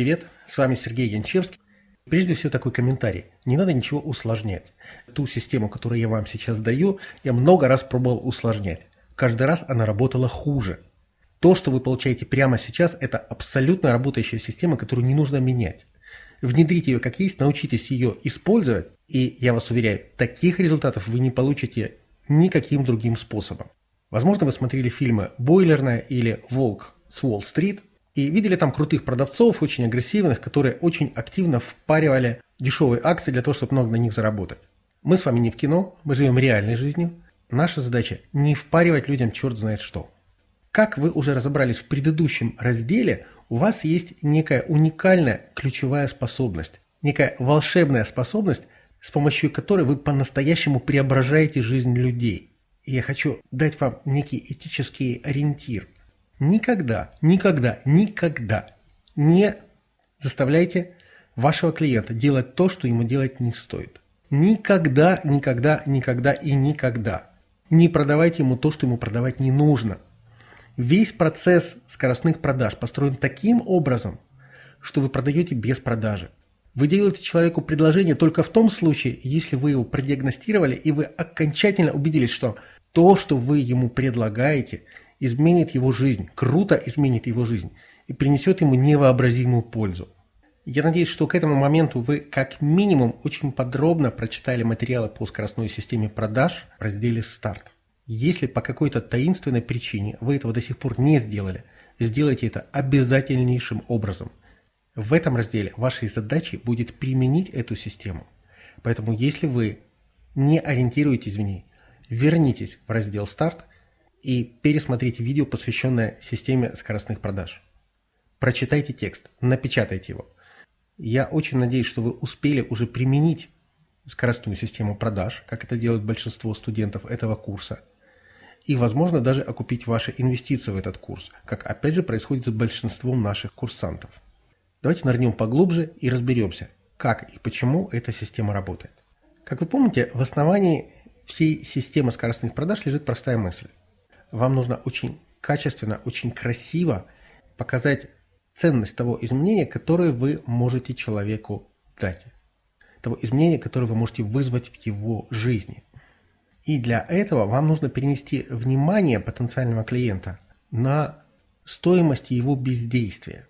Привет, с вами Сергей Янчевский. Прежде всего такой комментарий. Не надо ничего усложнять. Ту систему, которую я вам сейчас даю, я много раз пробовал усложнять. Каждый раз она работала хуже. То, что вы получаете прямо сейчас, это абсолютно работающая система, которую не нужно менять. Внедрите ее как есть, научитесь ее использовать, и я вас уверяю, таких результатов вы не получите никаким другим способом. Возможно, вы смотрели фильмы «Бойлерная» или «Волк с Уолл-стрит», и видели там крутых продавцов, очень агрессивных, которые очень активно впаривали дешевые акции для того, чтобы много на них заработать. Мы с вами не в кино, мы живем реальной жизнью. Наша задача не впаривать людям черт знает что. Как вы уже разобрались в предыдущем разделе, у вас есть некая уникальная ключевая способность, некая волшебная способность, с помощью которой вы по-настоящему преображаете жизнь людей. И я хочу дать вам некий этический ориентир – Никогда, никогда, никогда не заставляйте вашего клиента делать то, что ему делать не стоит. Никогда, никогда, никогда и никогда. Не продавайте ему то, что ему продавать не нужно. Весь процесс скоростных продаж построен таким образом, что вы продаете без продажи. Вы делаете человеку предложение только в том случае, если вы его продиагностировали и вы окончательно убедились, что то, что вы ему предлагаете – изменит его жизнь, круто изменит его жизнь и принесет ему невообразимую пользу. Я надеюсь, что к этому моменту вы как минимум очень подробно прочитали материалы по скоростной системе продаж в разделе «Старт». Если по какой-то таинственной причине вы этого до сих пор не сделали, сделайте это обязательнейшим образом. В этом разделе вашей задачей будет применить эту систему. Поэтому если вы не ориентируетесь в ней, вернитесь в раздел «Старт» и пересмотрите видео, посвященное системе скоростных продаж. Прочитайте текст, напечатайте его. Я очень надеюсь, что вы успели уже применить скоростную систему продаж, как это делает большинство студентов этого курса, и, возможно, даже окупить ваши инвестиции в этот курс, как опять же происходит с большинством наших курсантов. Давайте нырнем поглубже и разберемся, как и почему эта система работает. Как вы помните, в основании всей системы скоростных продаж лежит простая мысль вам нужно очень качественно, очень красиво показать ценность того изменения, которое вы можете человеку дать. Того изменения, которое вы можете вызвать в его жизни. И для этого вам нужно перенести внимание потенциального клиента на стоимость его бездействия.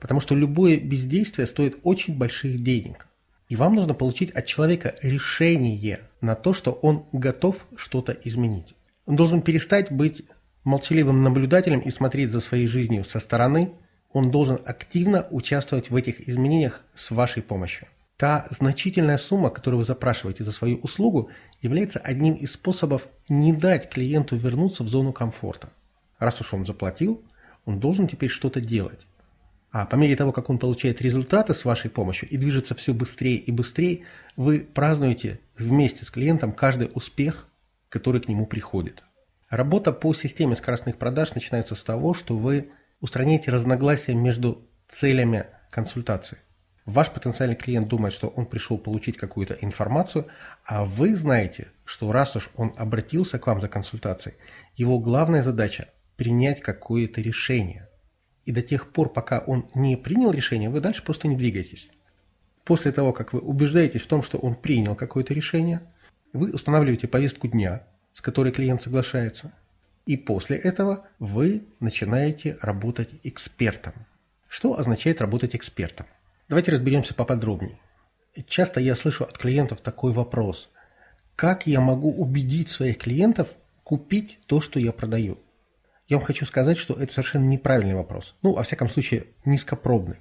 Потому что любое бездействие стоит очень больших денег. И вам нужно получить от человека решение на то, что он готов что-то изменить. Он должен перестать быть молчаливым наблюдателем и смотреть за своей жизнью со стороны. Он должен активно участвовать в этих изменениях с вашей помощью. Та значительная сумма, которую вы запрашиваете за свою услугу, является одним из способов не дать клиенту вернуться в зону комфорта. Раз уж он заплатил, он должен теперь что-то делать. А по мере того, как он получает результаты с вашей помощью и движется все быстрее и быстрее, вы празднуете вместе с клиентом каждый успех, который к нему приходит. Работа по системе скоростных продаж начинается с того, что вы устраняете разногласия между целями консультации. Ваш потенциальный клиент думает, что он пришел получить какую-то информацию, а вы знаете, что раз уж он обратился к вам за консультацией, его главная задача – принять какое-то решение. И до тех пор, пока он не принял решение, вы дальше просто не двигаетесь. После того, как вы убеждаетесь в том, что он принял какое-то решение, вы устанавливаете повестку дня, с которой клиент соглашается. И после этого вы начинаете работать экспертом. Что означает работать экспертом? Давайте разберемся поподробнее. Часто я слышу от клиентов такой вопрос. Как я могу убедить своих клиентов купить то, что я продаю? Я вам хочу сказать, что это совершенно неправильный вопрос. Ну, во всяком случае, низкопробный.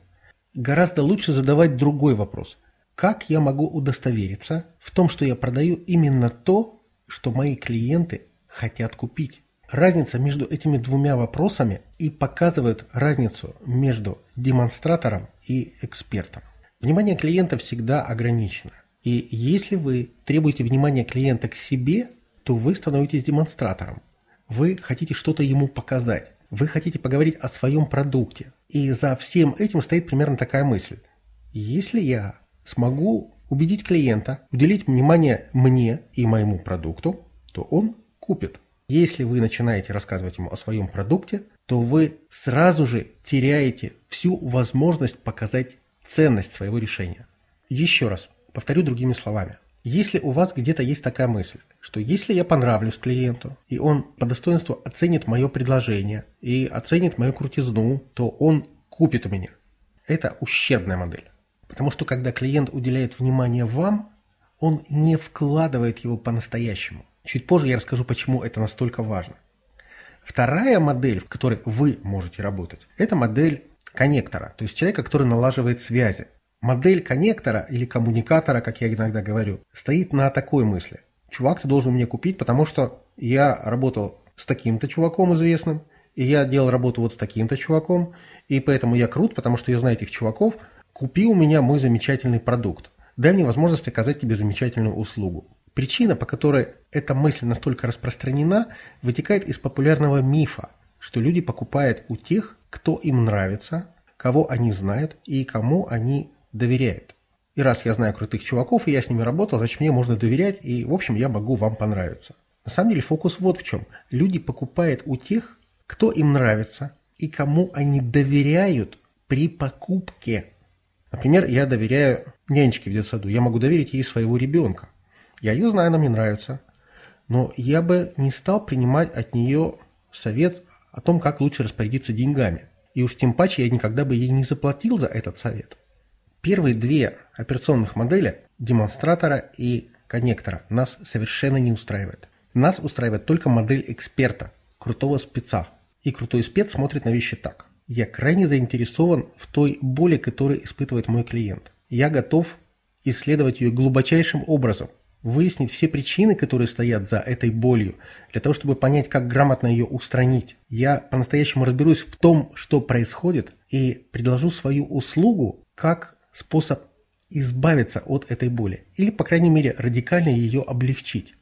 Гораздо лучше задавать другой вопрос. Как я могу удостовериться в том, что я продаю именно то, что мои клиенты хотят купить. Разница между этими двумя вопросами и показывает разницу между демонстратором и экспертом. Внимание клиента всегда ограничено. И если вы требуете внимания клиента к себе, то вы становитесь демонстратором. Вы хотите что-то ему показать. Вы хотите поговорить о своем продукте. И за всем этим стоит примерно такая мысль. Если я смогу убедить клиента уделить внимание мне и моему продукту, то он купит. Если вы начинаете рассказывать ему о своем продукте, то вы сразу же теряете всю возможность показать ценность своего решения. Еще раз, повторю другими словами. Если у вас где-то есть такая мысль, что если я понравлюсь клиенту, и он по достоинству оценит мое предложение и оценит мою крутизну, то он купит у меня. Это ущербная модель. Потому что когда клиент уделяет внимание вам, он не вкладывает его по-настоящему. Чуть позже я расскажу, почему это настолько важно. Вторая модель, в которой вы можете работать, это модель коннектора, то есть человека, который налаживает связи. Модель коннектора или коммуникатора, как я иногда говорю, стоит на такой мысли. Чувак, ты должен мне купить, потому что я работал с таким-то чуваком известным, и я делал работу вот с таким-то чуваком, и поэтому я крут, потому что я знаю этих чуваков. Купи у меня мой замечательный продукт. Дай мне возможность оказать тебе замечательную услугу. Причина, по которой эта мысль настолько распространена, вытекает из популярного мифа, что люди покупают у тех, кто им нравится, кого они знают и кому они доверяют. И раз я знаю крутых чуваков, и я с ними работал, значит мне можно доверять, и в общем я могу вам понравиться. На самом деле фокус вот в чем. Люди покупают у тех, кто им нравится и кому они доверяют при покупке. Например, я доверяю нянечке в детсаду, я могу доверить ей своего ребенка. Я ее знаю, она мне нравится. Но я бы не стал принимать от нее совет о том, как лучше распорядиться деньгами. И уж тем паче я никогда бы ей не заплатил за этот совет. Первые две операционных модели демонстратора и коннектора нас совершенно не устраивает. Нас устраивает только модель эксперта, крутого спеца. И крутой спец смотрит на вещи так. Я крайне заинтересован в той боли, которую испытывает мой клиент. Я готов исследовать ее глубочайшим образом, выяснить все причины, которые стоят за этой болью, для того, чтобы понять, как грамотно ее устранить. Я по-настоящему разберусь в том, что происходит, и предложу свою услугу как способ избавиться от этой боли, или, по крайней мере, радикально ее облегчить.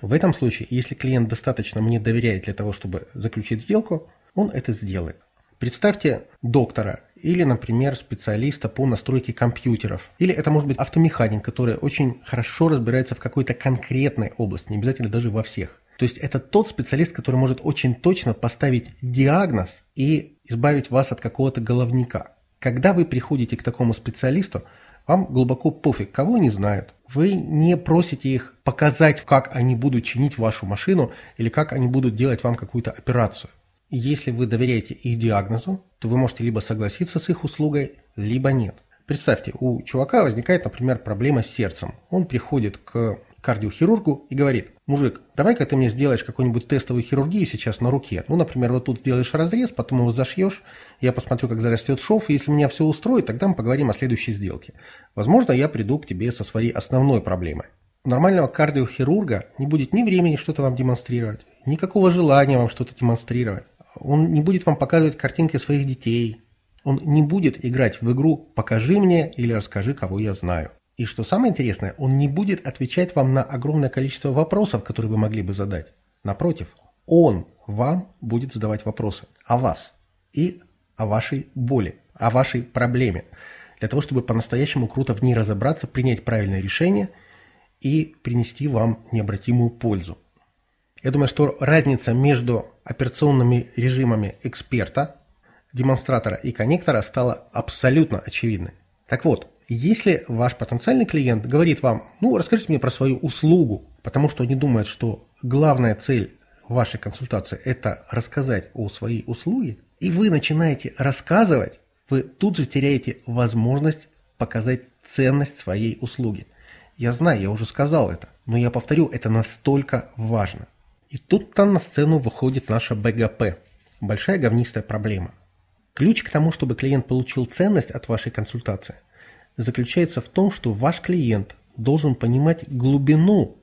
В этом случае, если клиент достаточно мне доверяет для того, чтобы заключить сделку, он это сделает. Представьте доктора или, например, специалиста по настройке компьютеров. Или это может быть автомеханик, который очень хорошо разбирается в какой-то конкретной области, не обязательно даже во всех. То есть это тот специалист, который может очень точно поставить диагноз и избавить вас от какого-то головника. Когда вы приходите к такому специалисту, вам глубоко пофиг, кого не знают. Вы не просите их показать, как они будут чинить вашу машину или как они будут делать вам какую-то операцию. Если вы доверяете их диагнозу, то вы можете либо согласиться с их услугой, либо нет. Представьте, у чувака возникает, например, проблема с сердцем. Он приходит к кардиохирургу и говорит, мужик, давай-ка ты мне сделаешь какую-нибудь тестовую хирургию сейчас на руке. Ну, например, вот тут сделаешь разрез, потом его зашьешь, я посмотрю, как зарастет шов, и если меня все устроит, тогда мы поговорим о следующей сделке. Возможно, я приду к тебе со своей основной проблемой. У нормального кардиохирурга не будет ни времени что-то вам демонстрировать, никакого желания вам что-то демонстрировать. Он не будет вам показывать картинки своих детей. Он не будет играть в игру «покажи мне» или «расскажи, кого я знаю». И что самое интересное, он не будет отвечать вам на огромное количество вопросов, которые вы могли бы задать. Напротив, он вам будет задавать вопросы о вас и о вашей боли, о вашей проблеме, для того, чтобы по-настоящему круто в ней разобраться, принять правильное решение и принести вам необратимую пользу. Я думаю, что разница между операционными режимами эксперта, демонстратора и коннектора стала абсолютно очевидной. Так вот, если ваш потенциальный клиент говорит вам, ну, расскажите мне про свою услугу, потому что они думают, что главная цель вашей консультации – это рассказать о своей услуге, и вы начинаете рассказывать, вы тут же теряете возможность показать ценность своей услуги. Я знаю, я уже сказал это, но я повторю, это настолько важно. И тут-то на сцену выходит наша БГП – большая говнистая проблема. Ключ к тому, чтобы клиент получил ценность от вашей консультации, заключается в том, что ваш клиент должен понимать глубину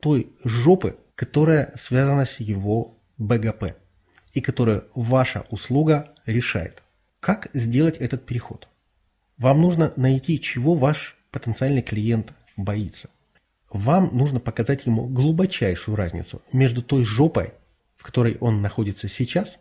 той жопы, которая связана с его БГП и которую ваша услуга решает. Как сделать этот переход? Вам нужно найти, чего ваш потенциальный клиент боится. Вам нужно показать ему глубочайшую разницу между той жопой, в которой он находится сейчас,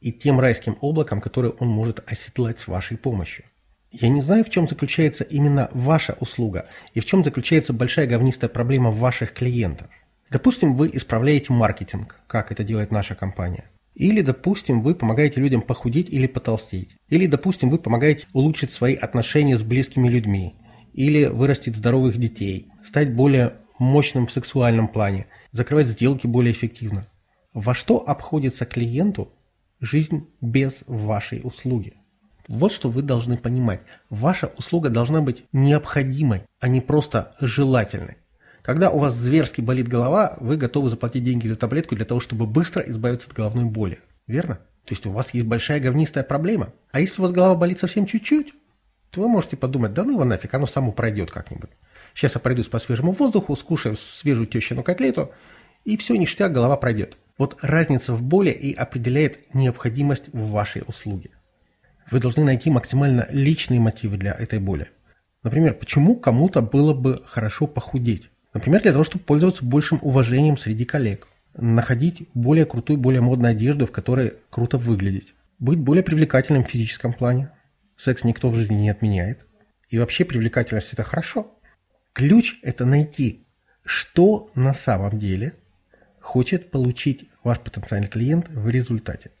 и тем райским облаком, которое он может оседлать с вашей помощью. Я не знаю, в чем заключается именно ваша услуга и в чем заключается большая говнистая проблема ваших клиентов. Допустим, вы исправляете маркетинг, как это делает наша компания. Или, допустим, вы помогаете людям похудеть или потолстеть. Или, допустим, вы помогаете улучшить свои отношения с близкими людьми. Или вырастить здоровых детей. Стать более мощным в сексуальном плане. Закрывать сделки более эффективно. Во что обходится клиенту жизнь без вашей услуги? Вот что вы должны понимать. Ваша услуга должна быть необходимой, а не просто желательной. Когда у вас зверски болит голова, вы готовы заплатить деньги за таблетку для того, чтобы быстро избавиться от головной боли. Верно? То есть у вас есть большая говнистая проблема. А если у вас голова болит совсем чуть-чуть, то вы можете подумать, да ну его нафиг, оно само пройдет как-нибудь. Сейчас я пройдусь по свежему воздуху, скушаю свежую тещину котлету, и все, ништяк, голова пройдет. Вот разница в боли и определяет необходимость в вашей услуге. Вы должны найти максимально личные мотивы для этой боли. Например, почему кому-то было бы хорошо похудеть? Например, для того, чтобы пользоваться большим уважением среди коллег. Находить более крутую, более модную одежду, в которой круто выглядеть. Быть более привлекательным в физическом плане. Секс никто в жизни не отменяет. И вообще привлекательность – это хорошо. Ключ – это найти, что на самом деле хочет получить ваш потенциальный клиент в результате.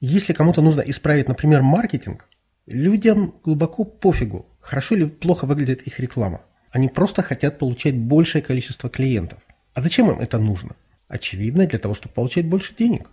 Если кому-то нужно исправить, например, маркетинг, людям глубоко пофигу, хорошо или плохо выглядит их реклама – они просто хотят получать большее количество клиентов. А зачем им это нужно? Очевидно, для того, чтобы получать больше денег.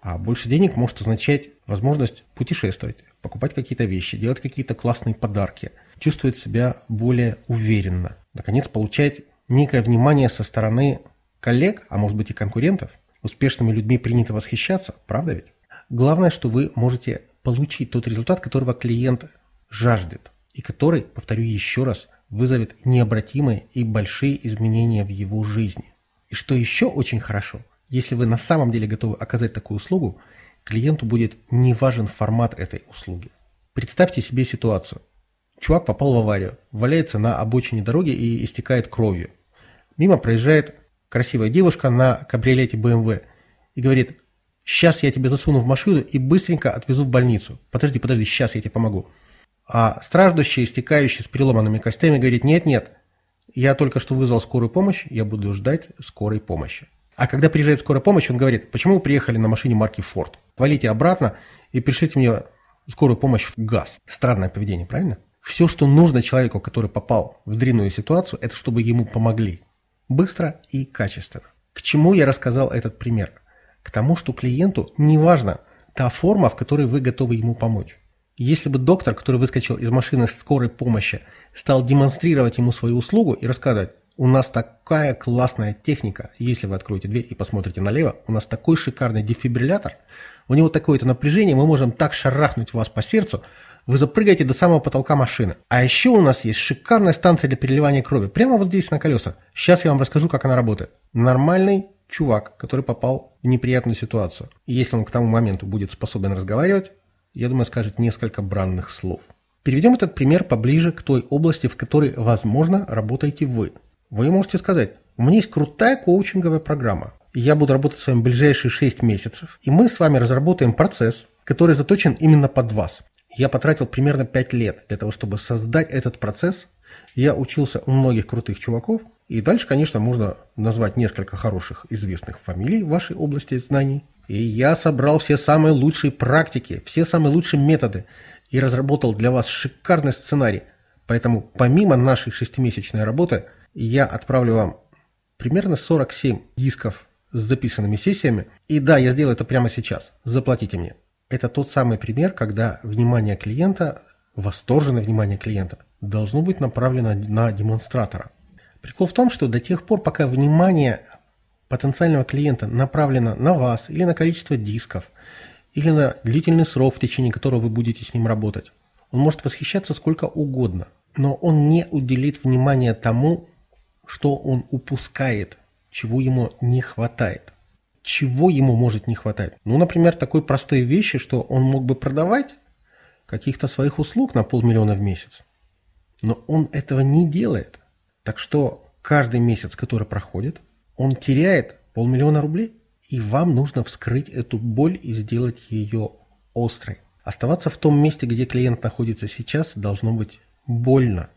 А больше денег может означать возможность путешествовать, покупать какие-то вещи, делать какие-то классные подарки, чувствовать себя более уверенно. Наконец, получать некое внимание со стороны коллег, а может быть и конкурентов. Успешными людьми принято восхищаться, правда ведь? Главное, что вы можете получить тот результат, которого клиент жаждет, и который, повторю еще раз, вызовет необратимые и большие изменения в его жизни. И что еще очень хорошо, если вы на самом деле готовы оказать такую услугу, клиенту будет не важен формат этой услуги. Представьте себе ситуацию. Чувак попал в аварию, валяется на обочине дороги и истекает кровью. Мимо проезжает красивая девушка на кабриолете BMW и говорит, сейчас я тебя засуну в машину и быстренько отвезу в больницу. Подожди, подожди, сейчас я тебе помогу. А страждущий, истекающий с переломанными костями, говорит, нет-нет, я только что вызвал скорую помощь, я буду ждать скорой помощи. А когда приезжает скорая помощь, он говорит, почему вы приехали на машине марки Ford? Валите обратно и пришлите мне скорую помощь в газ. Странное поведение, правильно? Все, что нужно человеку, который попал в длинную ситуацию, это чтобы ему помогли. Быстро и качественно. К чему я рассказал этот пример? К тому, что клиенту не важна та форма, в которой вы готовы ему помочь. Если бы доктор, который выскочил из машины скорой помощи, стал демонстрировать ему свою услугу и рассказать, у нас такая классная техника, если вы откроете дверь и посмотрите налево, у нас такой шикарный дефибриллятор, у него такое-то напряжение, мы можем так шарахнуть вас по сердцу, вы запрыгаете до самого потолка машины. А еще у нас есть шикарная станция для переливания крови, прямо вот здесь на колесах. Сейчас я вам расскажу, как она работает. Нормальный чувак, который попал в неприятную ситуацию. И если он к тому моменту будет способен разговаривать, я думаю, скажет несколько бранных слов. Переведем этот пример поближе к той области, в которой, возможно, работаете вы. Вы можете сказать, у меня есть крутая коучинговая программа. Я буду работать с вами ближайшие 6 месяцев, и мы с вами разработаем процесс, который заточен именно под вас. Я потратил примерно 5 лет для того, чтобы создать этот процесс. Я учился у многих крутых чуваков, и дальше, конечно, можно назвать несколько хороших известных фамилий в вашей области знаний. И я собрал все самые лучшие практики, все самые лучшие методы и разработал для вас шикарный сценарий. Поэтому помимо нашей шестимесячной работы, я отправлю вам примерно 47 дисков с записанными сессиями. И да, я сделаю это прямо сейчас. Заплатите мне. Это тот самый пример, когда внимание клиента, восторженное внимание клиента, должно быть направлено на демонстратора. Прикол в том, что до тех пор, пока внимание потенциального клиента направлена на вас или на количество дисков, или на длительный срок, в течение которого вы будете с ним работать. Он может восхищаться сколько угодно, но он не уделит внимания тому, что он упускает, чего ему не хватает. Чего ему может не хватать? Ну, например, такой простой вещи, что он мог бы продавать каких-то своих услуг на полмиллиона в месяц. Но он этого не делает. Так что каждый месяц, который проходит, он теряет полмиллиона рублей, и вам нужно вскрыть эту боль и сделать ее острой. Оставаться в том месте, где клиент находится сейчас, должно быть больно.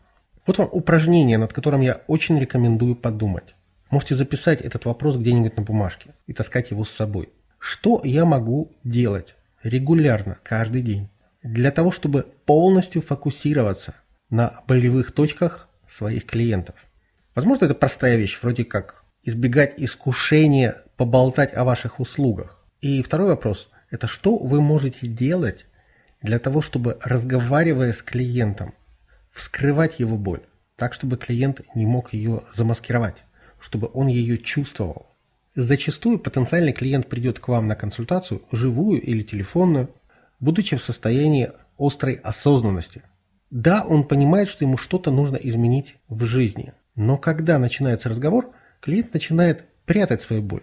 Вот вам упражнение, над которым я очень рекомендую подумать. Можете записать этот вопрос где-нибудь на бумажке и таскать его с собой. Что я могу делать регулярно, каждый день, для того, чтобы полностью фокусироваться на болевых точках своих клиентов? Возможно, это простая вещь, вроде как избегать искушения поболтать о ваших услугах. И второй вопрос – это что вы можете делать для того, чтобы, разговаривая с клиентом, вскрывать его боль, так, чтобы клиент не мог ее замаскировать, чтобы он ее чувствовал. Зачастую потенциальный клиент придет к вам на консультацию, живую или телефонную, будучи в состоянии острой осознанности. Да, он понимает, что ему что-то нужно изменить в жизни, но когда начинается разговор, клиент начинает прятать свою боль,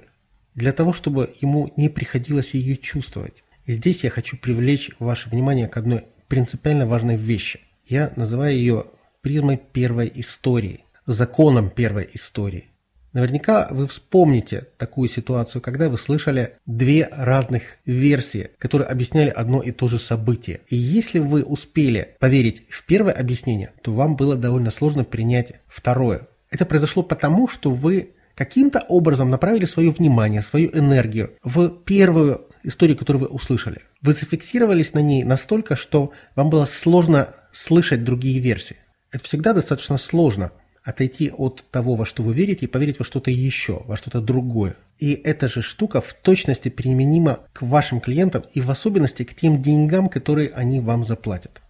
для того, чтобы ему не приходилось ее чувствовать. Здесь я хочу привлечь ваше внимание к одной принципиально важной вещи. Я называю ее призмой первой истории, законом первой истории. Наверняка вы вспомните такую ситуацию, когда вы слышали две разных версии, которые объясняли одно и то же событие. И если вы успели поверить в первое объяснение, то вам было довольно сложно принять второе. Это произошло потому, что вы каким-то образом направили свое внимание, свою энергию в первую историю, которую вы услышали. Вы зафиксировались на ней настолько, что вам было сложно слышать другие версии. Это всегда достаточно сложно отойти от того, во что вы верите, и поверить во что-то еще, во что-то другое. И эта же штука в точности применима к вашим клиентам и в особенности к тем деньгам, которые они вам заплатят.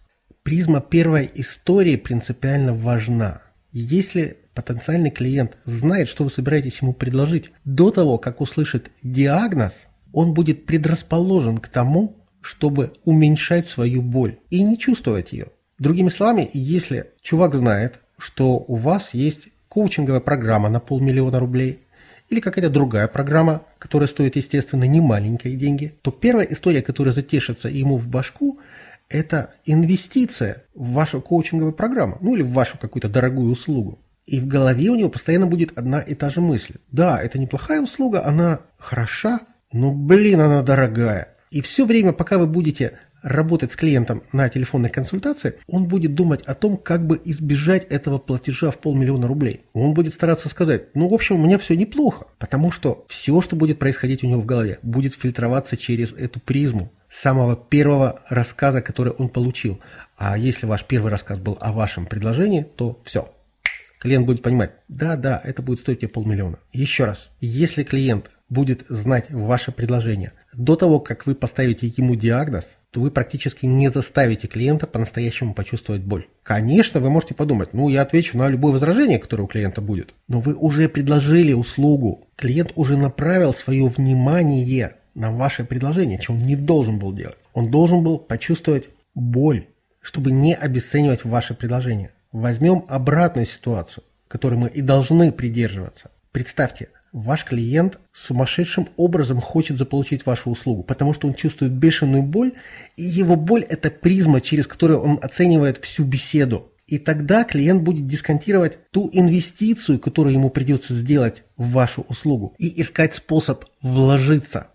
Призма первой истории принципиально важна. Если потенциальный клиент знает, что вы собираетесь ему предложить до того, как услышит диагноз, он будет предрасположен к тому, чтобы уменьшать свою боль и не чувствовать ее. Другими словами, если чувак знает, что у вас есть коучинговая программа на полмиллиона рублей или какая-то другая программа, которая стоит, естественно, не маленькие деньги, то первая история, которая затешится ему в башку, это инвестиция в вашу коучинговую программу, ну или в вашу какую-то дорогую услугу. И в голове у него постоянно будет одна и та же мысль. Да, это неплохая услуга, она хороша, но, блин, она дорогая. И все время, пока вы будете работать с клиентом на телефонной консультации, он будет думать о том, как бы избежать этого платежа в полмиллиона рублей. Он будет стараться сказать, ну, в общем, у меня все неплохо, потому что все, что будет происходить у него в голове, будет фильтроваться через эту призму самого первого рассказа, который он получил. А если ваш первый рассказ был о вашем предложении, то все. Клиент будет понимать, да, да, это будет стоить тебе полмиллиона. Еще раз, если клиент будет знать ваше предложение до того, как вы поставите ему диагноз, то вы практически не заставите клиента по-настоящему почувствовать боль. Конечно, вы можете подумать, ну я отвечу на любое возражение, которое у клиента будет, но вы уже предложили услугу, клиент уже направил свое внимание на ваше предложение, чем он не должен был делать. Он должен был почувствовать боль, чтобы не обесценивать ваше предложение. Возьмем обратную ситуацию, которой мы и должны придерживаться. Представьте, ваш клиент сумасшедшим образом хочет заполучить вашу услугу, потому что он чувствует бешеную боль, и его боль – это призма, через которую он оценивает всю беседу. И тогда клиент будет дисконтировать ту инвестицию, которую ему придется сделать в вашу услугу, и искать способ вложиться,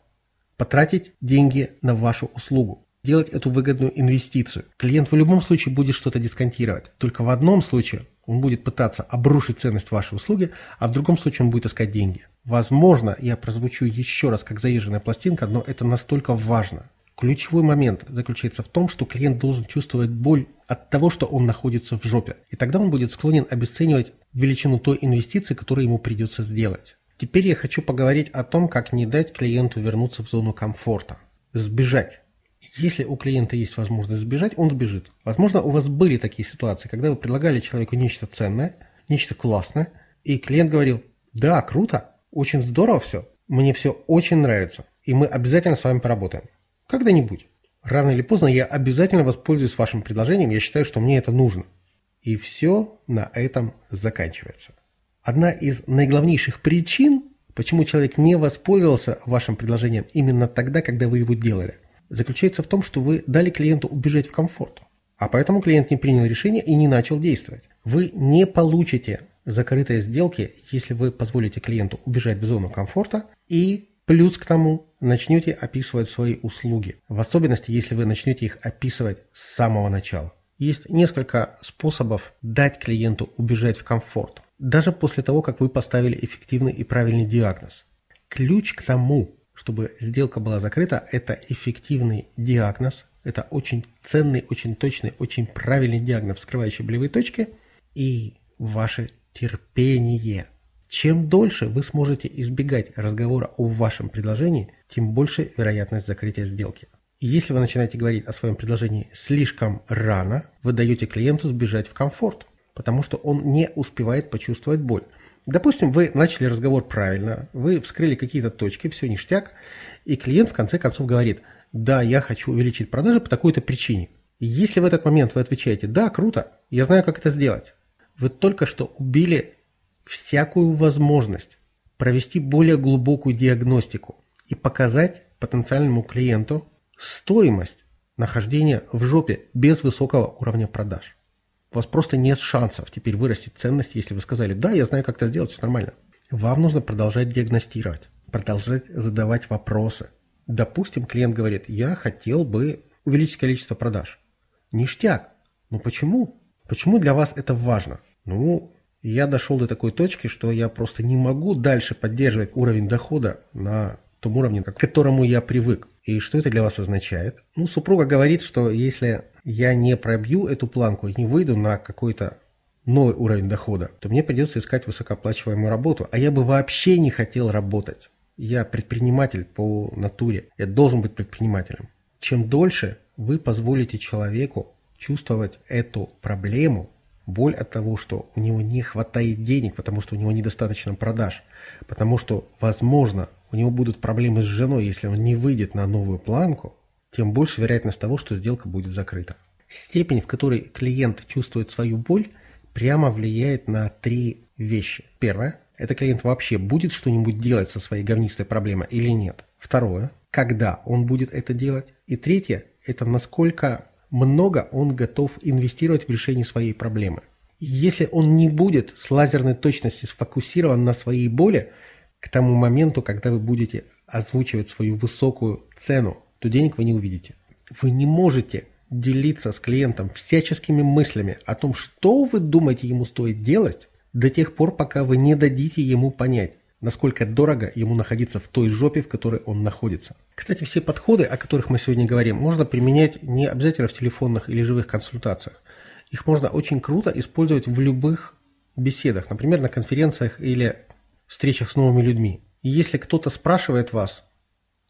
потратить деньги на вашу услугу делать эту выгодную инвестицию. Клиент в любом случае будет что-то дисконтировать. Только в одном случае он будет пытаться обрушить ценность вашей услуги, а в другом случае он будет искать деньги. Возможно, я прозвучу еще раз как заезженная пластинка, но это настолько важно. Ключевой момент заключается в том, что клиент должен чувствовать боль от того, что он находится в жопе. И тогда он будет склонен обесценивать величину той инвестиции, которую ему придется сделать. Теперь я хочу поговорить о том, как не дать клиенту вернуться в зону комфорта. Сбежать. Если у клиента есть возможность сбежать, он сбежит. Возможно, у вас были такие ситуации, когда вы предлагали человеку нечто ценное, нечто классное, и клиент говорил, да, круто, очень здорово все, мне все очень нравится, и мы обязательно с вами поработаем. Когда-нибудь. Рано или поздно я обязательно воспользуюсь вашим предложением, я считаю, что мне это нужно. И все на этом заканчивается. Одна из наиглавнейших причин, почему человек не воспользовался вашим предложением именно тогда, когда вы его делали, заключается в том, что вы дали клиенту убежать в комфорт. А поэтому клиент не принял решение и не начал действовать. Вы не получите закрытой сделки, если вы позволите клиенту убежать в зону комфорта и плюс к тому начнете описывать свои услуги. В особенности, если вы начнете их описывать с самого начала. Есть несколько способов дать клиенту убежать в комфорт, даже после того, как вы поставили эффективный и правильный диагноз. Ключ к тому, чтобы сделка была закрыта, это эффективный диагноз, это очень ценный, очень точный, очень правильный диагноз, вскрывающий болевые точки, и ваше терпение. Чем дольше вы сможете избегать разговора о вашем предложении, тем больше вероятность закрытия сделки. Если вы начинаете говорить о своем предложении слишком рано, вы даете клиенту сбежать в комфорт, потому что он не успевает почувствовать боль. Допустим, вы начали разговор правильно, вы вскрыли какие-то точки, все ништяк, и клиент в конце концов говорит, да, я хочу увеличить продажи по такой-то причине. Если в этот момент вы отвечаете, да, круто, я знаю, как это сделать, вы только что убили всякую возможность провести более глубокую диагностику и показать потенциальному клиенту стоимость нахождения в жопе без высокого уровня продаж. У вас просто нет шансов теперь вырастить ценность, если вы сказали, да, я знаю, как это сделать, все нормально. Вам нужно продолжать диагностировать, продолжать задавать вопросы. Допустим, клиент говорит, я хотел бы увеличить количество продаж. Ништяк. Ну почему? Почему для вас это важно? Ну, я дошел до такой точки, что я просто не могу дальше поддерживать уровень дохода на том уровне, к которому я привык. И что это для вас означает? Ну, супруга говорит, что если я не пробью эту планку не выйду на какой-то новый уровень дохода, то мне придется искать высокооплачиваемую работу. А я бы вообще не хотел работать. Я предприниматель по натуре. Я должен быть предпринимателем. Чем дольше вы позволите человеку чувствовать эту проблему, боль от того, что у него не хватает денег, потому что у него недостаточно продаж, потому что, возможно, у него будут проблемы с женой, если он не выйдет на новую планку, тем больше вероятность того, что сделка будет закрыта. Степень, в которой клиент чувствует свою боль, прямо влияет на три вещи. Первое – это клиент вообще будет что-нибудь делать со своей говнистой проблемой или нет. Второе – когда он будет это делать. И третье – это насколько много он готов инвестировать в решение своей проблемы. Если он не будет с лазерной точностью сфокусирован на своей боли, к тому моменту, когда вы будете озвучивать свою высокую цену, то денег вы не увидите. Вы не можете делиться с клиентом всяческими мыслями о том, что вы думаете ему стоит делать, до тех пор, пока вы не дадите ему понять, насколько дорого ему находиться в той жопе, в которой он находится. Кстати, все подходы, о которых мы сегодня говорим, можно применять не обязательно в телефонных или живых консультациях. Их можно очень круто использовать в любых беседах, например, на конференциях или встречах с новыми людьми. И если кто-то спрашивает вас,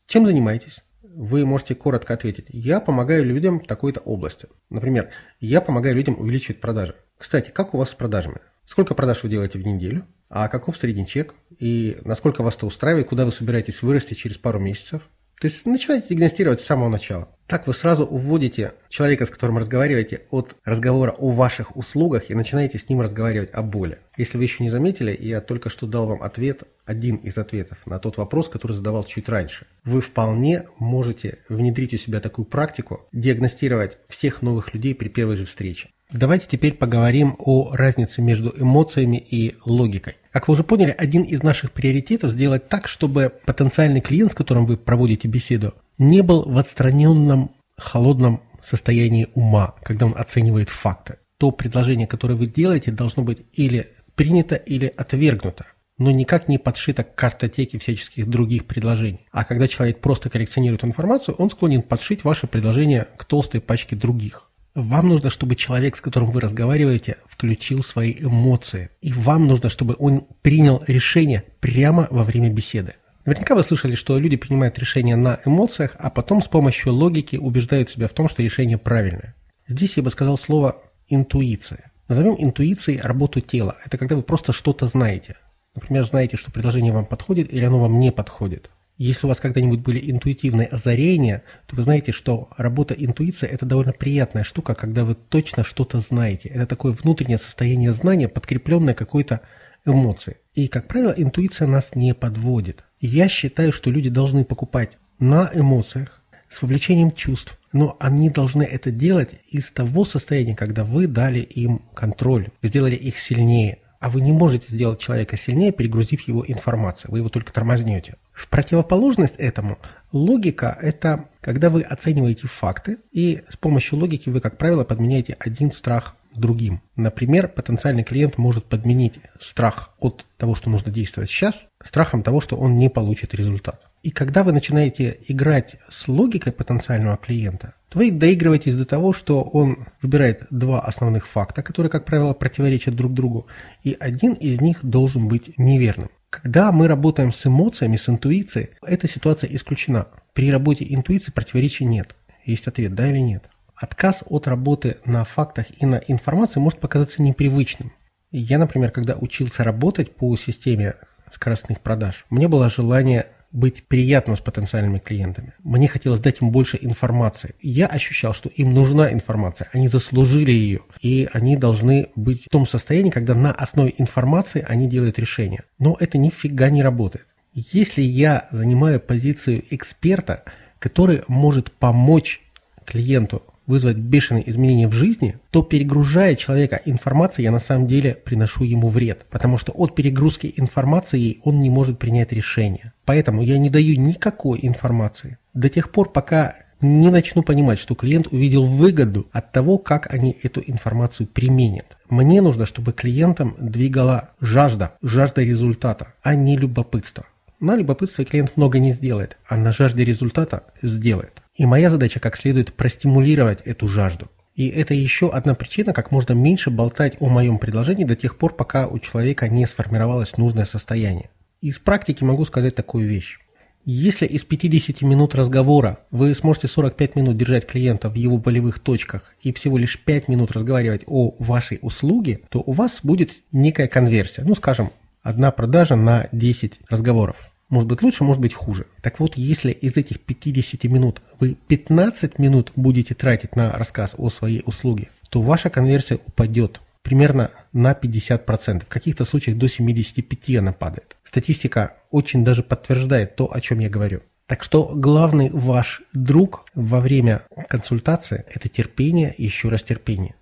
чем занимаетесь, вы можете коротко ответить, я помогаю людям в такой-то области. Например, я помогаю людям увеличивать продажи. Кстати, как у вас с продажами? Сколько продаж вы делаете в неделю? А каков средний чек? И насколько вас это устраивает? Куда вы собираетесь вырасти через пару месяцев? То есть начинайте диагностировать с самого начала. Так вы сразу уводите человека, с которым разговариваете, от разговора о ваших услугах и начинаете с ним разговаривать о боли. Если вы еще не заметили, я только что дал вам ответ, один из ответов на тот вопрос, который задавал чуть раньше. Вы вполне можете внедрить у себя такую практику, диагностировать всех новых людей при первой же встрече. Давайте теперь поговорим о разнице между эмоциями и логикой. Как вы уже поняли, один из наших приоритетов сделать так, чтобы потенциальный клиент, с которым вы проводите беседу, не был в отстраненном, холодном состоянии ума, когда он оценивает факты. То предложение, которое вы делаете, должно быть или принято, или отвергнуто но никак не подшито к картотеке всяческих других предложений. А когда человек просто коллекционирует информацию, он склонен подшить ваше предложение к толстой пачке других. Вам нужно, чтобы человек, с которым вы разговариваете, включил свои эмоции. И вам нужно, чтобы он принял решение прямо во время беседы. Наверняка вы слышали, что люди принимают решения на эмоциях, а потом с помощью логики убеждают себя в том, что решение правильное. Здесь я бы сказал слово «интуиция». Назовем интуицией работу тела. Это когда вы просто что-то знаете. Например, знаете, что предложение вам подходит или оно вам не подходит. Если у вас когда-нибудь были интуитивные озарения, то вы знаете, что работа интуиции – это довольно приятная штука, когда вы точно что-то знаете. Это такое внутреннее состояние знания, подкрепленное какой-то эмоцией. И, как правило, интуиция нас не подводит. Я считаю, что люди должны покупать на эмоциях, с вовлечением чувств, но они должны это делать из того состояния, когда вы дали им контроль, сделали их сильнее. А вы не можете сделать человека сильнее, перегрузив его информацией. Вы его только тормознете. В противоположность этому, логика – это когда вы оцениваете факты, и с помощью логики вы, как правило, подменяете один страх другим. Например, потенциальный клиент может подменить страх от того, что нужно действовать сейчас, страхом того, что он не получит результат. И когда вы начинаете играть с логикой потенциального клиента, то вы доигрываетесь до того, что он выбирает два основных факта, которые, как правило, противоречат друг другу, и один из них должен быть неверным. Когда мы работаем с эмоциями, с интуицией, эта ситуация исключена. При работе интуиции противоречий нет. Есть ответ «да» или «нет». Отказ от работы на фактах и на информации может показаться непривычным. Я, например, когда учился работать по системе скоростных продаж, мне было желание быть приятным с потенциальными клиентами. Мне хотелось дать им больше информации. Я ощущал, что им нужна информация, они заслужили ее, и они должны быть в том состоянии, когда на основе информации они делают решения. Но это нифига не работает. Если я занимаю позицию эксперта, который может помочь клиенту вызвать бешеные изменения в жизни, то перегружая человека информацией, я на самом деле приношу ему вред, потому что от перегрузки информации он не может принять решение. Поэтому я не даю никакой информации до тех пор, пока не начну понимать, что клиент увидел выгоду от того, как они эту информацию применят. Мне нужно, чтобы клиентам двигала жажда, жажда результата, а не любопытство. На любопытство клиент много не сделает, а на жажде результата сделает. И моя задача как следует простимулировать эту жажду. И это еще одна причина, как можно меньше болтать о моем предложении до тех пор, пока у человека не сформировалось нужное состояние. Из практики могу сказать такую вещь. Если из 50 минут разговора вы сможете 45 минут держать клиента в его болевых точках и всего лишь 5 минут разговаривать о вашей услуге, то у вас будет некая конверсия. Ну, скажем, одна продажа на 10 разговоров. Может быть лучше, может быть хуже. Так вот, если из этих 50 минут вы 15 минут будете тратить на рассказ о своей услуге, то ваша конверсия упадет примерно на 50%. В каких-то случаях до 75% она падает. Статистика очень даже подтверждает то, о чем я говорю. Так что главный ваш друг во время консультации – это терпение и еще раз терпение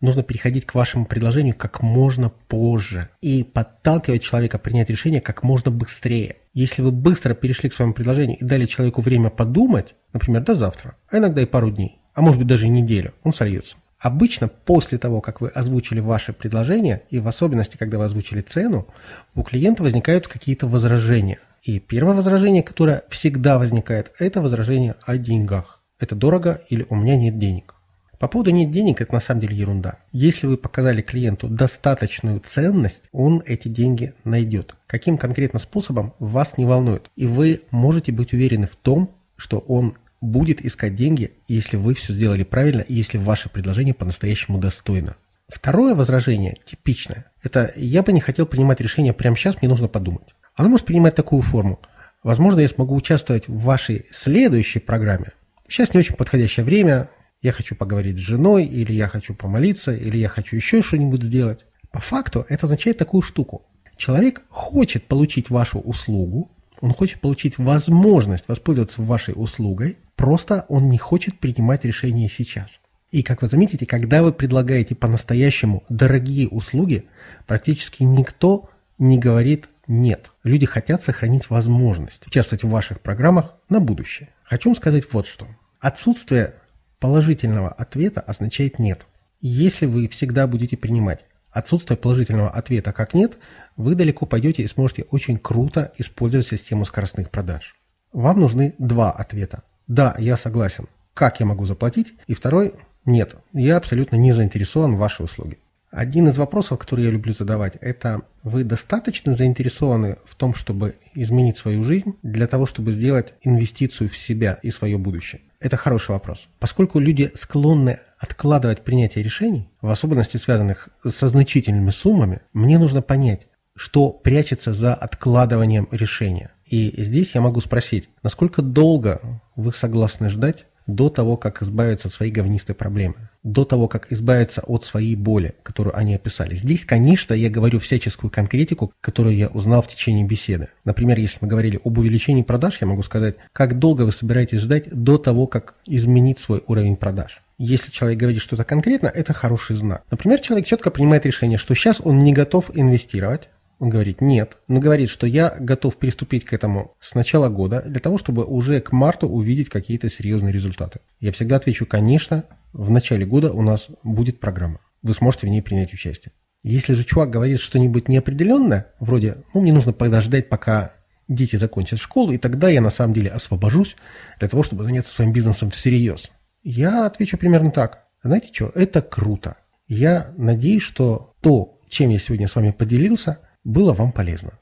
нужно переходить к вашему предложению как можно позже и подталкивать человека принять решение как можно быстрее. Если вы быстро перешли к своему предложению и дали человеку время подумать, например, до завтра, а иногда и пару дней, а может быть даже и неделю, он сольется. Обычно после того, как вы озвучили ваше предложение, и в особенности, когда вы озвучили цену, у клиента возникают какие-то возражения. И первое возражение, которое всегда возникает, это возражение о деньгах. Это дорого или у меня нет денег. По поводу нет денег, это на самом деле ерунда. Если вы показали клиенту достаточную ценность, он эти деньги найдет. Каким конкретно способом вас не волнует. И вы можете быть уверены в том, что он будет искать деньги, если вы все сделали правильно и если ваше предложение по-настоящему достойно. Второе возражение, типичное, это «я бы не хотел принимать решение прямо сейчас, мне нужно подумать». Оно может принимать такую форму. Возможно, я смогу участвовать в вашей следующей программе. Сейчас не очень подходящее время, я хочу поговорить с женой, или я хочу помолиться, или я хочу еще что-нибудь сделать. По факту это означает такую штуку. Человек хочет получить вашу услугу, он хочет получить возможность воспользоваться вашей услугой, просто он не хочет принимать решение сейчас. И как вы заметите, когда вы предлагаете по-настоящему дорогие услуги, практически никто не говорит «нет». Люди хотят сохранить возможность участвовать в ваших программах на будущее. Хочу вам сказать вот что. Отсутствие Положительного ответа означает «нет». Если вы всегда будете принимать отсутствие положительного ответа как «нет», вы далеко пойдете и сможете очень круто использовать систему скоростных продаж. Вам нужны два ответа. Да, я согласен. Как я могу заплатить? И второй – нет, я абсолютно не заинтересован в вашей услуге. Один из вопросов, который я люблю задавать, это вы достаточно заинтересованы в том, чтобы изменить свою жизнь для того, чтобы сделать инвестицию в себя и свое будущее? Это хороший вопрос. Поскольку люди склонны откладывать принятие решений, в особенности связанных со значительными суммами, мне нужно понять, что прячется за откладыванием решения. И здесь я могу спросить, насколько долго вы согласны ждать до того, как избавиться от своей говнистой проблемы, до того, как избавиться от своей боли, которую они описали. Здесь, конечно, я говорю всяческую конкретику, которую я узнал в течение беседы. Например, если мы говорили об увеличении продаж, я могу сказать, как долго вы собираетесь ждать до того, как изменить свой уровень продаж. Если человек говорит что-то конкретно, это хороший знак. Например, человек четко принимает решение, что сейчас он не готов инвестировать, он говорит нет, но говорит, что я готов приступить к этому с начала года для того, чтобы уже к марту увидеть какие-то серьезные результаты. Я всегда отвечу, конечно, в начале года у нас будет программа. Вы сможете в ней принять участие. Если же чувак говорит что-нибудь неопределенное, вроде, ну, мне нужно подождать, пока дети закончат школу, и тогда я на самом деле освобожусь для того, чтобы заняться своим бизнесом всерьез. Я отвечу примерно так. Знаете что, это круто. Я надеюсь, что то, чем я сегодня с вами поделился, было вам полезно.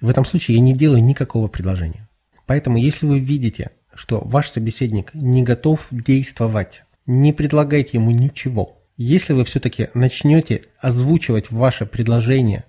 В этом случае я не делаю никакого предложения. Поэтому, если вы видите, что ваш собеседник не готов действовать, не предлагайте ему ничего. Если вы все-таки начнете озвучивать ваше предложение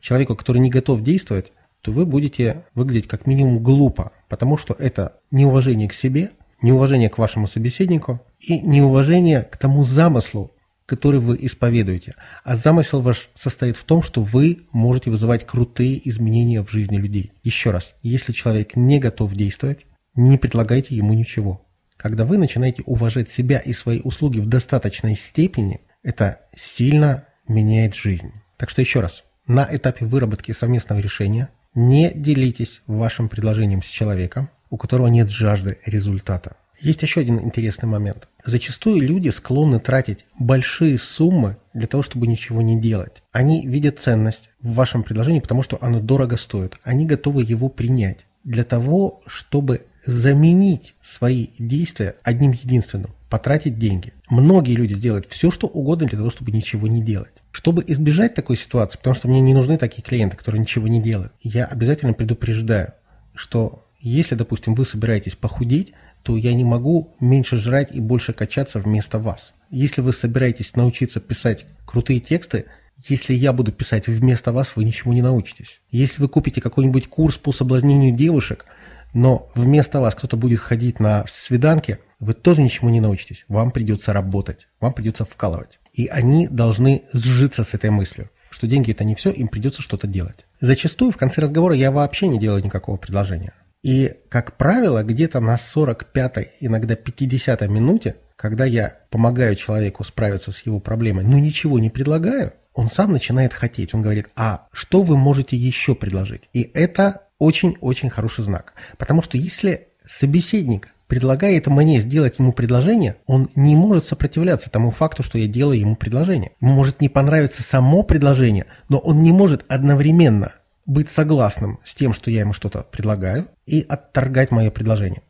человеку, который не готов действовать, то вы будете выглядеть как минимум глупо, потому что это неуважение к себе, неуважение к вашему собеседнику и неуважение к тому замыслу, который вы исповедуете. А замысел ваш состоит в том, что вы можете вызывать крутые изменения в жизни людей. Еще раз, если человек не готов действовать, не предлагайте ему ничего. Когда вы начинаете уважать себя и свои услуги в достаточной степени, это сильно меняет жизнь. Так что еще раз, на этапе выработки совместного решения не делитесь вашим предложением с человеком, у которого нет жажды результата. Есть еще один интересный момент. Зачастую люди склонны тратить большие суммы для того, чтобы ничего не делать. Они видят ценность в вашем предложении, потому что оно дорого стоит. Они готовы его принять для того, чтобы заменить свои действия одним единственным – потратить деньги. Многие люди сделают все, что угодно для того, чтобы ничего не делать. Чтобы избежать такой ситуации, потому что мне не нужны такие клиенты, которые ничего не делают, я обязательно предупреждаю, что если, допустим, вы собираетесь похудеть, то я не могу меньше жрать и больше качаться вместо вас. Если вы собираетесь научиться писать крутые тексты, если я буду писать вместо вас, вы ничего не научитесь. Если вы купите какой-нибудь курс по соблазнению девушек, но вместо вас кто-то будет ходить на свиданки, вы тоже ничего не научитесь. Вам придется работать, вам придется вкалывать. И они должны сжиться с этой мыслью, что деньги это не все, им придется что-то делать. Зачастую в конце разговора я вообще не делаю никакого предложения. И, как правило, где-то на 45-й, иногда 50-й минуте, когда я помогаю человеку справиться с его проблемой, но ничего не предлагаю, он сам начинает хотеть. Он говорит, а что вы можете еще предложить? И это очень-очень хороший знак. Потому что если собеседник предлагает мне сделать ему предложение, он не может сопротивляться тому факту, что я делаю ему предложение. Может не понравиться само предложение, но он не может одновременно быть согласным с тем, что я ему что-то предлагаю, и отторгать мое предложение.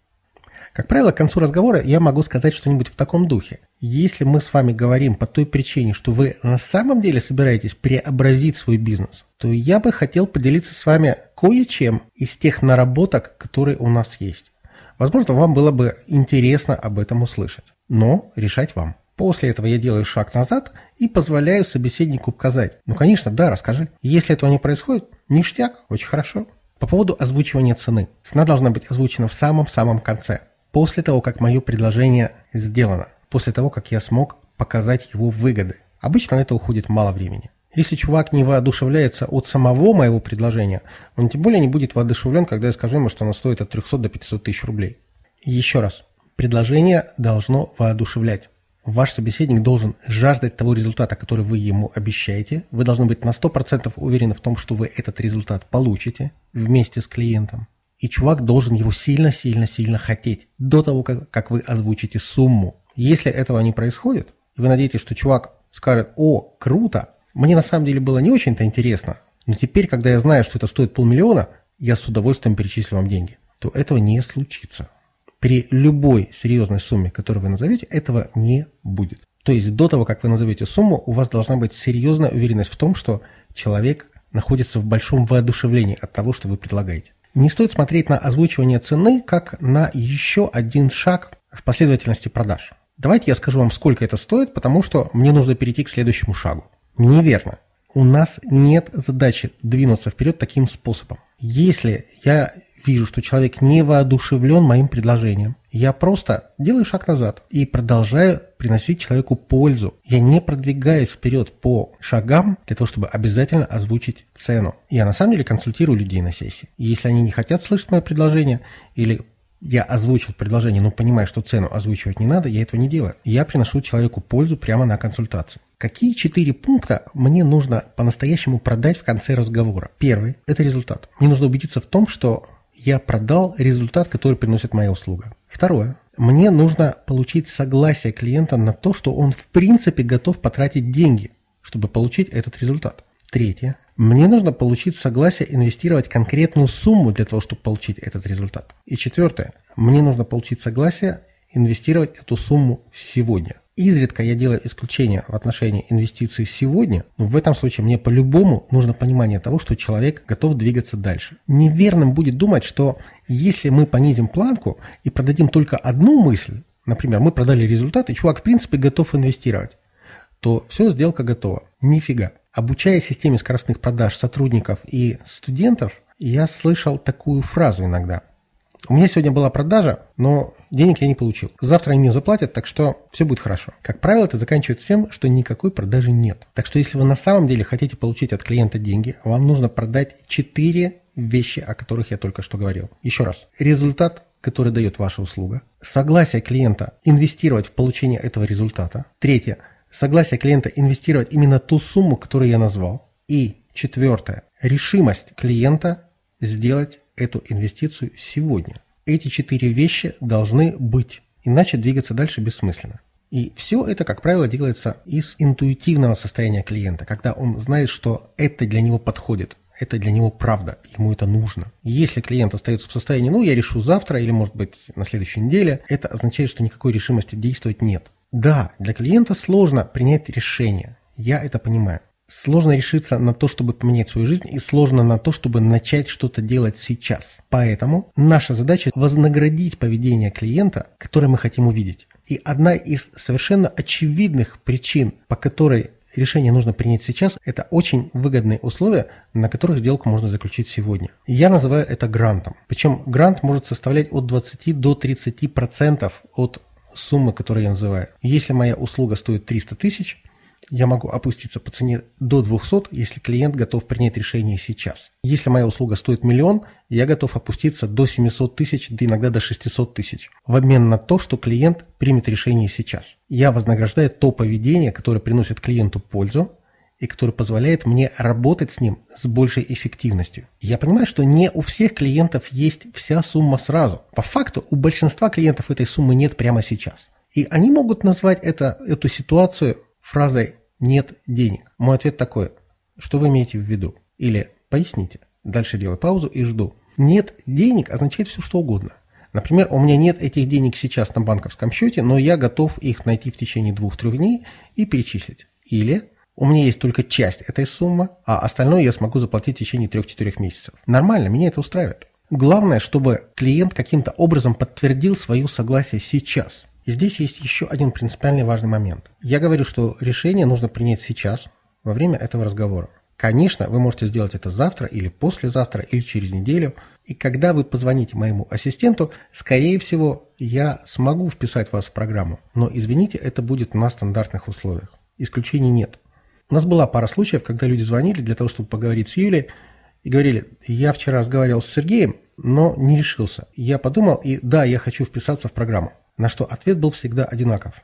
Как правило, к концу разговора я могу сказать что-нибудь в таком духе. Если мы с вами говорим по той причине, что вы на самом деле собираетесь преобразить свой бизнес, то я бы хотел поделиться с вами кое-чем из тех наработок, которые у нас есть. Возможно, вам было бы интересно об этом услышать, но решать вам. После этого я делаю шаг назад и позволяю собеседнику сказать, ну, конечно, да, расскажи. Если этого не происходит, ништяк, очень хорошо. По поводу озвучивания цены. Цена должна быть озвучена в самом-самом конце, после того, как мое предложение сделано, после того, как я смог показать его выгоды. Обычно на это уходит мало времени. Если чувак не воодушевляется от самого моего предложения, он тем более не будет воодушевлен, когда я скажу ему, что оно стоит от 300 до 500 тысяч рублей. Еще раз, предложение должно воодушевлять. Ваш собеседник должен жаждать того результата, который вы ему обещаете. Вы должны быть на 100% уверены в том, что вы этот результат получите вместе с клиентом. И чувак должен его сильно-сильно-сильно хотеть до того, как, как вы озвучите сумму. Если этого не происходит, и вы надеетесь, что чувак скажет «О, круто!», мне на самом деле было не очень-то интересно, но теперь, когда я знаю, что это стоит полмиллиона, я с удовольствием перечислю вам деньги, то этого не случится. При любой серьезной сумме, которую вы назовете, этого не будет. То есть до того, как вы назовете сумму, у вас должна быть серьезная уверенность в том, что человек находится в большом воодушевлении от того, что вы предлагаете. Не стоит смотреть на озвучивание цены как на еще один шаг в последовательности продаж. Давайте я скажу вам, сколько это стоит, потому что мне нужно перейти к следующему шагу. Неверно. У нас нет задачи двинуться вперед таким способом. Если я вижу, что человек не воодушевлен моим предложением, я просто делаю шаг назад и продолжаю приносить человеку пользу. Я не продвигаюсь вперед по шагам для того, чтобы обязательно озвучить цену. Я на самом деле консультирую людей на сессии. И если они не хотят слышать мое предложение или я озвучил предложение, но понимаю, что цену озвучивать не надо, я этого не делаю. Я приношу человеку пользу прямо на консультацию. Какие четыре пункта мне нужно по-настоящему продать в конце разговора? Первый – это результат. Мне нужно убедиться в том, что я продал результат, который приносит моя услуга. Второе. Мне нужно получить согласие клиента на то, что он в принципе готов потратить деньги, чтобы получить этот результат. Третье. Мне нужно получить согласие инвестировать конкретную сумму для того, чтобы получить этот результат. И четвертое. Мне нужно получить согласие инвестировать эту сумму сегодня. Изредка я делаю исключение в отношении инвестиций сегодня, но в этом случае мне по-любому нужно понимание того, что человек готов двигаться дальше. Неверным будет думать, что если мы понизим планку и продадим только одну мысль, например, мы продали результат, и чувак в принципе готов инвестировать, то все, сделка готова. Нифига. Обучая системе скоростных продаж сотрудников и студентов, я слышал такую фразу иногда. У меня сегодня была продажа, но денег я не получил. Завтра они мне заплатят, так что все будет хорошо. Как правило, это заканчивается тем, что никакой продажи нет. Так что если вы на самом деле хотите получить от клиента деньги, вам нужно продать 4 вещи, о которых я только что говорил. Еще раз. Результат, который дает ваша услуга. Согласие клиента инвестировать в получение этого результата. Третье согласие клиента инвестировать именно ту сумму, которую я назвал. И четвертое, решимость клиента сделать эту инвестицию сегодня. Эти четыре вещи должны быть, иначе двигаться дальше бессмысленно. И все это, как правило, делается из интуитивного состояния клиента, когда он знает, что это для него подходит, это для него правда, ему это нужно. Если клиент остается в состоянии, ну, я решу завтра или, может быть, на следующей неделе, это означает, что никакой решимости действовать нет. Да, для клиента сложно принять решение. Я это понимаю. Сложно решиться на то, чтобы поменять свою жизнь, и сложно на то, чтобы начать что-то делать сейчас. Поэтому наша задача вознаградить поведение клиента, которое мы хотим увидеть. И одна из совершенно очевидных причин, по которой решение нужно принять сейчас, это очень выгодные условия, на которых сделку можно заключить сегодня. Я называю это грантом. Причем грант может составлять от 20 до 30% от суммы, которую я называю. Если моя услуга стоит 300 тысяч, я могу опуститься по цене до 200, если клиент готов принять решение сейчас. Если моя услуга стоит миллион, я готов опуститься до 700 тысяч, да иногда до 600 тысяч, в обмен на то, что клиент примет решение сейчас. Я вознаграждаю то поведение, которое приносит клиенту пользу, и которое позволяет мне работать с ним с большей эффективностью. Я понимаю, что не у всех клиентов есть вся сумма сразу. По факту у большинства клиентов этой суммы нет прямо сейчас. И они могут назвать это, эту ситуацию фразой «нет денег». Мой ответ такой, что вы имеете в виду? Или поясните. Дальше делаю паузу и жду. «Нет денег» означает все что угодно. Например, у меня нет этих денег сейчас на банковском счете, но я готов их найти в течение двух-трех дней и перечислить. Или у меня есть только часть этой суммы, а остальное я смогу заплатить в течение 3-4 месяцев. Нормально, меня это устраивает. Главное, чтобы клиент каким-то образом подтвердил свое согласие сейчас. И здесь есть еще один принципиальный важный момент. Я говорю, что решение нужно принять сейчас, во время этого разговора. Конечно, вы можете сделать это завтра или послезавтра или через неделю. И когда вы позвоните моему ассистенту, скорее всего, я смогу вписать вас в программу. Но извините, это будет на стандартных условиях. Исключений нет. У нас была пара случаев, когда люди звонили для того, чтобы поговорить с Юлей, и говорили, я вчера разговаривал с Сергеем, но не решился. Я подумал, и да, я хочу вписаться в программу. На что ответ был всегда одинаков.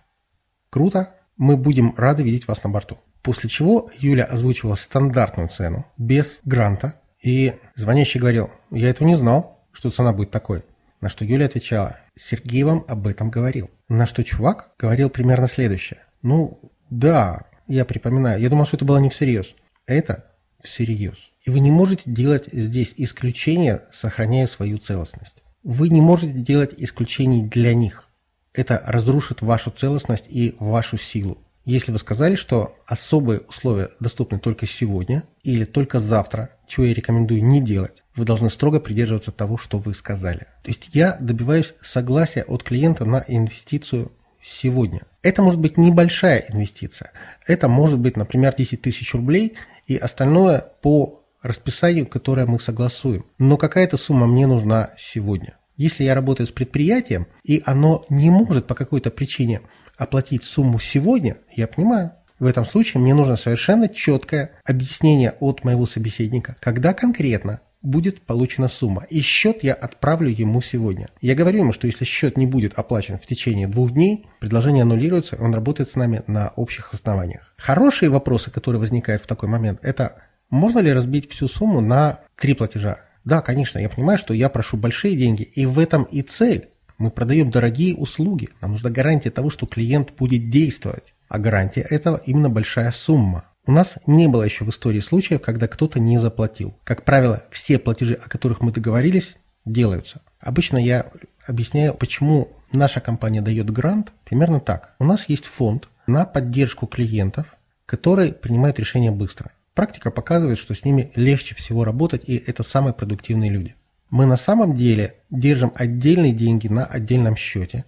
Круто, мы будем рады видеть вас на борту. После чего Юля озвучивала стандартную цену, без гранта, и звонящий говорил, я этого не знал, что цена будет такой. На что Юля отвечала, Сергей вам об этом говорил. На что чувак говорил примерно следующее. Ну, да, я припоминаю, я думал, что это было не всерьез. Это всерьез. И вы не можете делать здесь исключения, сохраняя свою целостность. Вы не можете делать исключений для них. Это разрушит вашу целостность и вашу силу. Если вы сказали, что особые условия доступны только сегодня или только завтра, чего я рекомендую не делать, вы должны строго придерживаться того, что вы сказали. То есть я добиваюсь согласия от клиента на инвестицию сегодня. Это может быть небольшая инвестиция. Это может быть, например, 10 тысяч рублей и остальное по расписанию, которое мы согласуем. Но какая-то сумма мне нужна сегодня. Если я работаю с предприятием, и оно не может по какой-то причине оплатить сумму сегодня, я понимаю, в этом случае мне нужно совершенно четкое объяснение от моего собеседника, когда конкретно будет получена сумма. И счет я отправлю ему сегодня. Я говорю ему, что если счет не будет оплачен в течение двух дней, предложение аннулируется, он работает с нами на общих основаниях. Хорошие вопросы, которые возникают в такой момент, это можно ли разбить всю сумму на три платежа? Да, конечно, я понимаю, что я прошу большие деньги, и в этом и цель. Мы продаем дорогие услуги. Нам нужна гарантия того, что клиент будет действовать. А гарантия этого именно большая сумма. У нас не было еще в истории случаев, когда кто-то не заплатил. Как правило, все платежи, о которых мы договорились, делаются. Обычно я объясняю, почему наша компания дает грант примерно так. У нас есть фонд на поддержку клиентов, который принимает решения быстро. Практика показывает, что с ними легче всего работать, и это самые продуктивные люди. Мы на самом деле держим отдельные деньги на отдельном счете.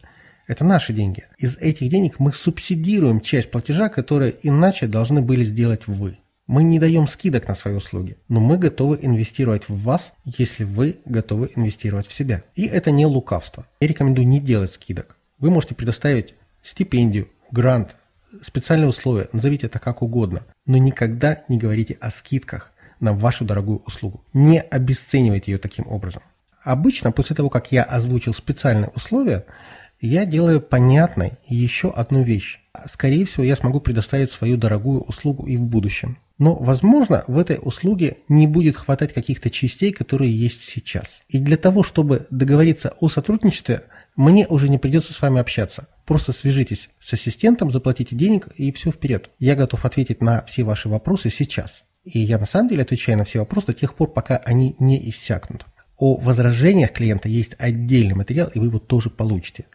Это наши деньги. Из этих денег мы субсидируем часть платежа, которые иначе должны были сделать вы. Мы не даем скидок на свои услуги, но мы готовы инвестировать в вас, если вы готовы инвестировать в себя. И это не лукавство. Я рекомендую не делать скидок. Вы можете предоставить стипендию, грант, специальные условия, назовите это как угодно, но никогда не говорите о скидках на вашу дорогую услугу. Не обесценивайте ее таким образом. Обычно после того, как я озвучил специальные условия, я делаю понятной еще одну вещь. Скорее всего, я смогу предоставить свою дорогую услугу и в будущем. Но, возможно, в этой услуге не будет хватать каких-то частей, которые есть сейчас. И для того, чтобы договориться о сотрудничестве, мне уже не придется с вами общаться. Просто свяжитесь с ассистентом, заплатите денег и все вперед. Я готов ответить на все ваши вопросы сейчас. И я на самом деле отвечаю на все вопросы до тех пор, пока они не иссякнут. О возражениях клиента есть отдельный материал, и вы его тоже получите.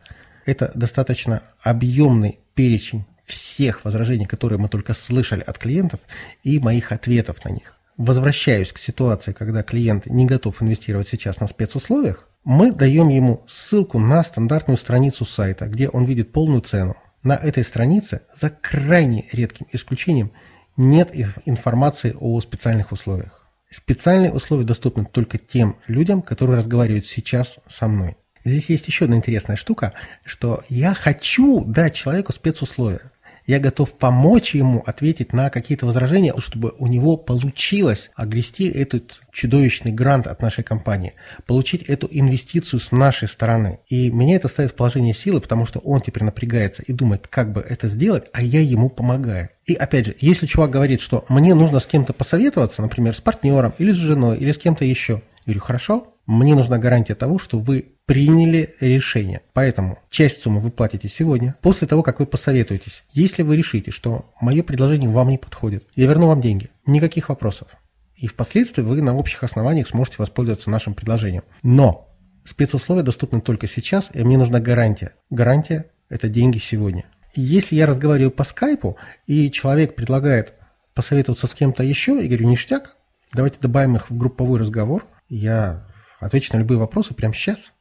Это достаточно объемный перечень всех возражений, которые мы только слышали от клиентов, и моих ответов на них. Возвращаюсь к ситуации, когда клиент не готов инвестировать сейчас на спецусловиях, мы даем ему ссылку на стандартную страницу сайта, где он видит полную цену. На этой странице, за крайне редким исключением, нет информации о специальных условиях. Специальные условия доступны только тем людям, которые разговаривают сейчас со мной. Здесь есть еще одна интересная штука, что я хочу дать человеку спецусловия я готов помочь ему ответить на какие-то возражения, чтобы у него получилось огрести этот чудовищный грант от нашей компании, получить эту инвестицию с нашей стороны. И меня это ставит в положение силы, потому что он теперь напрягается и думает, как бы это сделать, а я ему помогаю. И опять же, если чувак говорит, что мне нужно с кем-то посоветоваться, например, с партнером или с женой или с кем-то еще, я говорю, хорошо, мне нужна гарантия того, что вы приняли решение. Поэтому часть суммы вы платите сегодня, после того, как вы посоветуетесь. Если вы решите, что мое предложение вам не подходит, я верну вам деньги. Никаких вопросов. И впоследствии вы на общих основаниях сможете воспользоваться нашим предложением. Но спецусловия доступны только сейчас, и мне нужна гарантия. Гарантия – это деньги сегодня. Если я разговариваю по скайпу, и человек предлагает посоветоваться с кем-то еще, и говорю, ништяк, давайте добавим их в групповой разговор, я отвечу на любые вопросы прямо сейчас,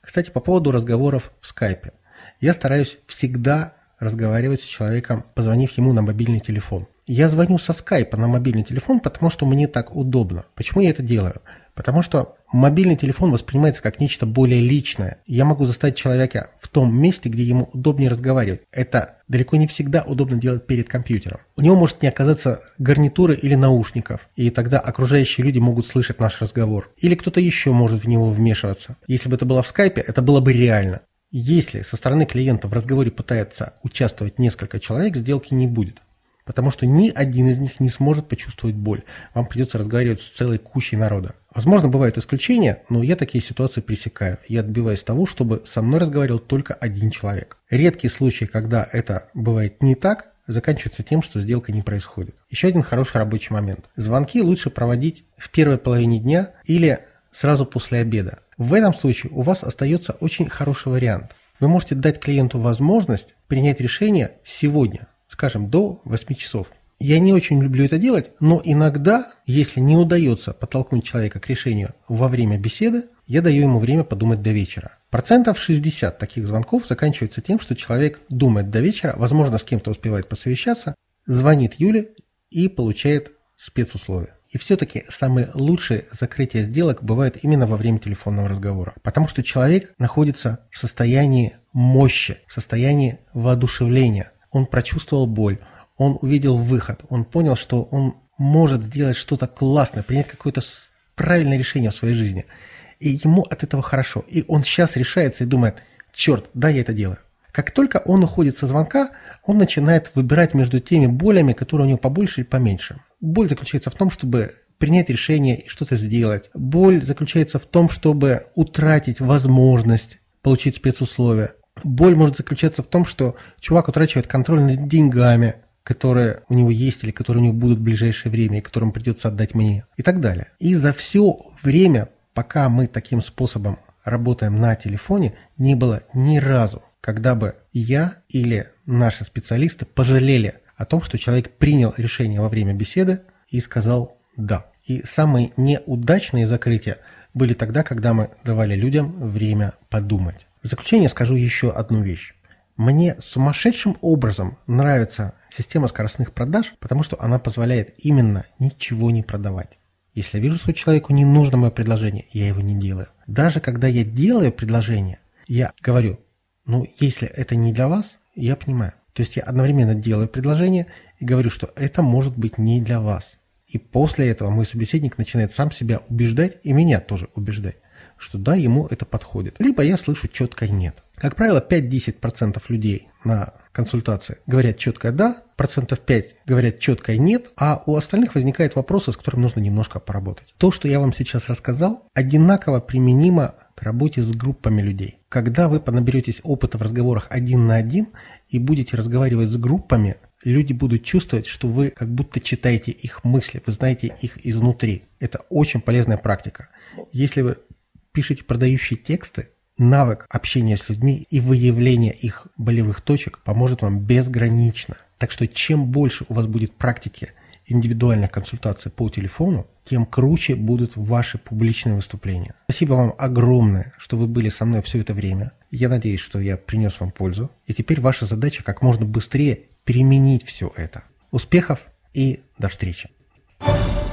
кстати, по поводу разговоров в скайпе. Я стараюсь всегда разговаривать с человеком, позвонив ему на мобильный телефон. Я звоню со скайпа на мобильный телефон, потому что мне так удобно. Почему я это делаю? Потому что мобильный телефон воспринимается как нечто более личное. Я могу заставить человека в том месте, где ему удобнее разговаривать. Это далеко не всегда удобно делать перед компьютером. У него может не оказаться гарнитуры или наушников, и тогда окружающие люди могут слышать наш разговор. Или кто-то еще может в него вмешиваться. Если бы это было в скайпе, это было бы реально. Если со стороны клиента в разговоре пытается участвовать несколько человек, сделки не будет. Потому что ни один из них не сможет почувствовать боль. Вам придется разговаривать с целой кучей народа. Возможно, бывают исключения, но я такие ситуации пресекаю. Я отбиваюсь того, чтобы со мной разговаривал только один человек. Редкие случаи, когда это бывает не так, заканчиваются тем, что сделка не происходит. Еще один хороший рабочий момент. Звонки лучше проводить в первой половине дня или сразу после обеда. В этом случае у вас остается очень хороший вариант. Вы можете дать клиенту возможность принять решение сегодня, скажем, до 8 часов. Я не очень люблю это делать, но иногда, если не удается подтолкнуть человека к решению во время беседы, я даю ему время подумать до вечера. Процентов 60 таких звонков заканчивается тем, что человек думает до вечера, возможно, с кем-то успевает посовещаться, звонит Юле и получает спецусловия. И все-таки самые лучшие закрытия сделок бывают именно во время телефонного разговора. Потому что человек находится в состоянии мощи, в состоянии воодушевления он прочувствовал боль, он увидел выход, он понял, что он может сделать что-то классное, принять какое-то правильное решение в своей жизни. И ему от этого хорошо. И он сейчас решается и думает, черт, да, я это делаю. Как только он уходит со звонка, он начинает выбирать между теми болями, которые у него побольше или поменьше. Боль заключается в том, чтобы принять решение и что-то сделать. Боль заключается в том, чтобы утратить возможность получить спецусловия. Боль может заключаться в том, что чувак утрачивает контроль над деньгами. Которые у него есть или которые у него будут в ближайшее время, и которым придется отдать мне, и так далее. И за все время, пока мы таким способом работаем на телефоне, не было ни разу, когда бы я или наши специалисты пожалели о том, что человек принял решение во время беседы и сказал «да». И самые неудачные закрытия были тогда, когда мы давали людям время подумать. В заключение скажу еще одну вещь. Мне сумасшедшим образом нравится система скоростных продаж, потому что она позволяет именно ничего не продавать. Если я вижу, что человеку не нужно мое предложение, я его не делаю. Даже когда я делаю предложение, я говорю, ну, если это не для вас, я понимаю. То есть я одновременно делаю предложение и говорю, что это может быть не для вас. И после этого мой собеседник начинает сам себя убеждать и меня тоже убеждать, что да, ему это подходит. Либо я слышу четко нет. Как правило, 5-10% людей на консультации говорят четко «да», процентов 5 говорят четко «нет», а у остальных возникают вопросы, с которыми нужно немножко поработать. То, что я вам сейчас рассказал, одинаково применимо к работе с группами людей. Когда вы понаберетесь опыта в разговорах один на один и будете разговаривать с группами, люди будут чувствовать, что вы как будто читаете их мысли, вы знаете их изнутри. Это очень полезная практика. Если вы пишете продающие тексты, навык общения с людьми и выявления их болевых точек поможет вам безгранично. Так что чем больше у вас будет практики индивидуальных консультаций по телефону, тем круче будут ваши публичные выступления. Спасибо вам огромное, что вы были со мной все это время. Я надеюсь, что я принес вам пользу. И теперь ваша задача как можно быстрее применить все это. Успехов и до встречи! thank you